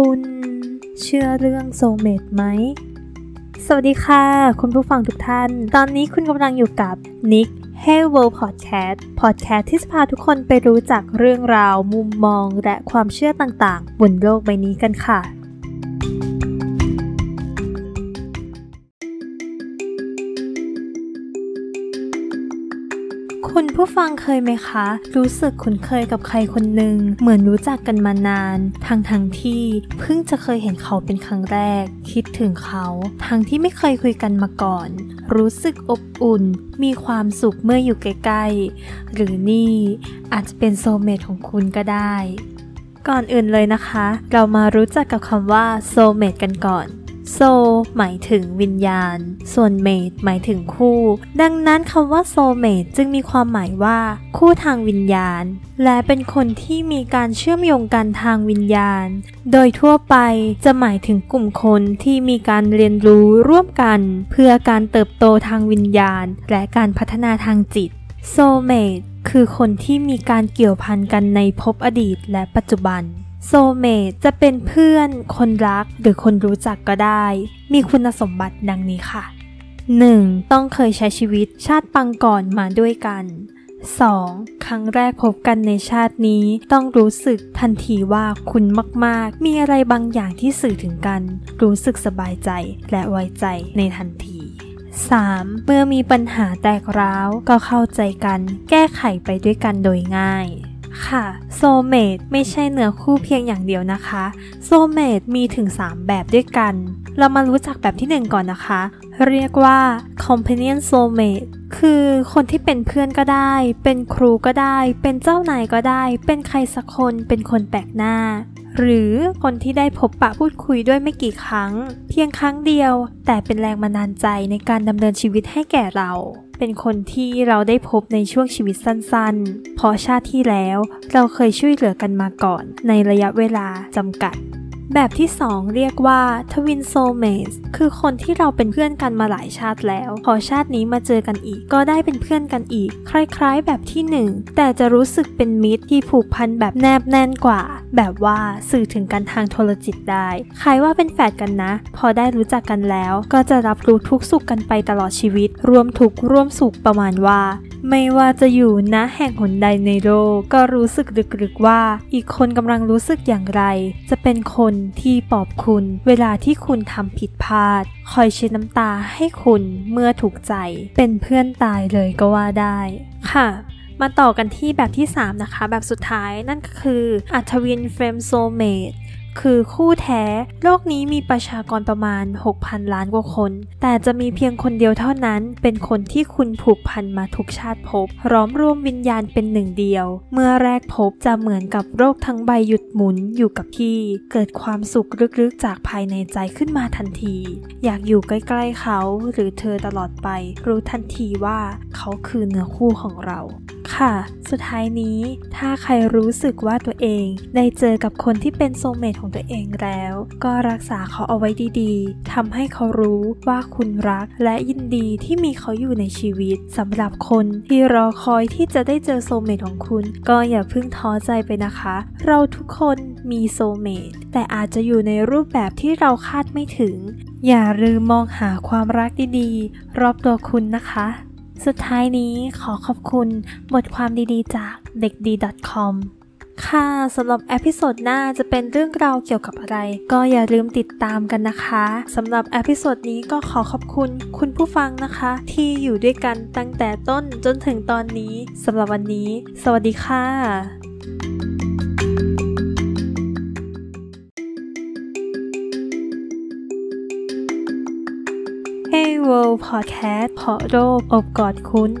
คุณเชื่อเรื่องโซเมตไหม สวัสดีค่ะ คุณผู้ฟังทุกท่าน ตอนนี้คุณกำลังอยู่กับ Nick Hey World Podcast Podcast ที่จะพาทุกคนไปรู้จักเรื่องราว มุมมอง และความเชื่อต่างๆ บนโลกใบนี้กันค่ะ คุณผู้ฟังเคยไหมคะ รู้สึกคุ้นเคยกับใครคนหนึ่งเหมือนรู้จักกันมานานทั้งทั้งที่เพิ่งจะเคยเห็นเขาเป็นครั้งแรก คิดถึงเขาทั้งที่ไม่เคยคุยกันมาก่อน รู้สึกอบอุ่น มีความสุขเมื่ออยู่ใกล้ๆ หรือนี่อาจจะเป็นโซเมตของคุณก็ได้ ก่อนอื่นเลยนะคะ เรามารู้จักกับคำว่าโซเมตกันก่อน โซหมายถึงวิญญาณ ส่วนเมดหมายถึงคู่ ดังนั้นคำว่าโซเมดจึงมีความหมายว่า คู่ทางวิญญาณ และเป็นคนที่มีการเชื่อมโยงกันทางวิญญาณ โดยทั่วไปจะหมายถึงกลุ่มคนที่มีการเรียนรู้ร่วมกัน เพื่อการเติบโตทางวิญญาณ และการพัฒนาทางจิตโซเมดคือคนที่มีการเกี่ยวพันกันในภพอดีตและปัจจุบัน โซเมตจะเป็นเพื่อน คนรักหรือคนรู้จักก็ได้ มีคุณสมบัติดังนี้ค่ะ 1. ต้องเคยใช้ชีวิตชาติปังก่อนมาด้วยกัน 2. ครั้งแรกพบกันในชาตินี้ต้องรู้สึกทันทีว่าคุณมาก ๆ มีอะไรบางอย่างที่สื่อถึงกัน รู้สึกสบายใจและไว้ใจในทันที 3. เมื่อมีปัญหาแตกร้าวก็เข้าใจกัน แก้ไขไปด้วยกันโดยง่าย ค่ะโซเมดไม่ใช่เนื้อคู่เพียงอย่างเดียวนะคะโซเมดมีถึง 3 แบบด้วยกัน เรามารู้จักแบบที่ 1 ก่อนนะคะ เรียกว่า companion soulmate คือคนที่เป็นเพื่อนก็ได้ เป็นครูก็ได้ เป็นเจ้านายก็ได้ เป็นใครสักคน เป็นคนแปลกหน้า หรือคนที่ได้พบปะพูดคุยด้วยไม่กี่ครั้ง เพียงครั้งเดียว แต่เป็นแรงบันดาลใจในการดำเนินชีวิตให้แก่เรา เป็นคนที่เราได้พบในช่วงชีวิตสั้นๆ เพราะชาติที่แล้วเราเคยช่วยเหลือกันมาก่อนในระยะเวลาจำกัด แบบที่ 2 เรียกว่าทวินโซเมสคือคนที่เราเป็นเพื่อนกันมาหลายชาติแล้ว พอชาตินี้มาเจอกันอีก ก็ได้เป็นเพื่อนกันอีก คล้ายๆ แบบที่ 1 แต่จะรู้สึกเป็นมิตรที่ผูกพันแบบแนบแน่นกว่า แบบว่าสื่อถึงกันทางโทรจิตได้ใคล้ายว่าเป็นแฝดกันนะ พอได้รู้จักกันแล้ว ก็จะรับรู้ทุกสุขกันไปตลอดชีวิต รวมทุกร่วมสุขประมาณว่า ไม่ว่าจะอยู่ณแห่งหนใดในโลกก็รู้สึกลึกๆว่า อีกคนกำลังรู้สึกอย่างไร จะเป็นคนที่ปลอบคุณ เวลาที่คุณทำผิดพลาด คอยเช็ดน้ำตาให้คุณเมื่อทุกข์ใจ เป็นเพื่อนตายเลยก็ว่าได้ ค่ะมาต่อกันที่แบบที่ 3 นะคะ แบบสุดท้ายนั่นก็คืออะ twin flame soulmate คือคู่แท้ โลกนี้มีประชากรประมาณ 6,000 ล้านกว่าคน แต่จะมีเพียงคนเดียวเท่านั้น เป็นคนที่คุณผูกพันมาทุกชาติพบร้อมรวมวิญญาณเป็นหนึ่งเดียว เมื่อแรกพบจะเหมือนกับโรคทั้งใบหยุดหมุนอยู่กับที่ เกิดความสุขลึกๆ จากภายในใจขึ้นมาทันที อยากอยู่ใกล้ๆเขาหรือเธอตลอดไป รู้ทันทีว่าเขาคือเนื้อคู่ของเรา ค่ะ สุดท้ายนี้ถ้าใครรู้สึกว่าตัวเองได้เจอกับคนที่เป็นโซเมตของตัวเองแล้ว ก็รักษาเขาเอาไว้ดีๆทำให้เขารู้ว่าคุณรักและยินดีที่มีเขาอยู่ในชีวิตสำหรับคนที่รอคอยที่จะได้เจอโซเมตของคุณ ก็อย่าเพิ่งท้อใจไปนะคะ เราทุกคนมีโซเมตแต่อาจจะอยู่ในรูปแบบที่เราคาดไม่ถึง อย่าลืมมองหาความรักดีๆ รอบตัวคุณนะคะ สุดท้ายนี้ขอขอบคุณบทความดีๆ จากเด็กดี .com ค่ะสำหรับ episode หน้าจะเป็นเรื่องราวเกี่ยวกับอะไร ก็อย่าลืมติดตามกันนะคะสำหรับ episode นี้ก็ขอขอบคุณคุณผู้ฟังนะคะ ที่อยู่ด้วยกันตั้งแต่ต้นจนถึงตอนนี้สำหรับวันนี้ สวัสดีค่ะ Hey World Podcast เพราะโลกโอบกอดคุณ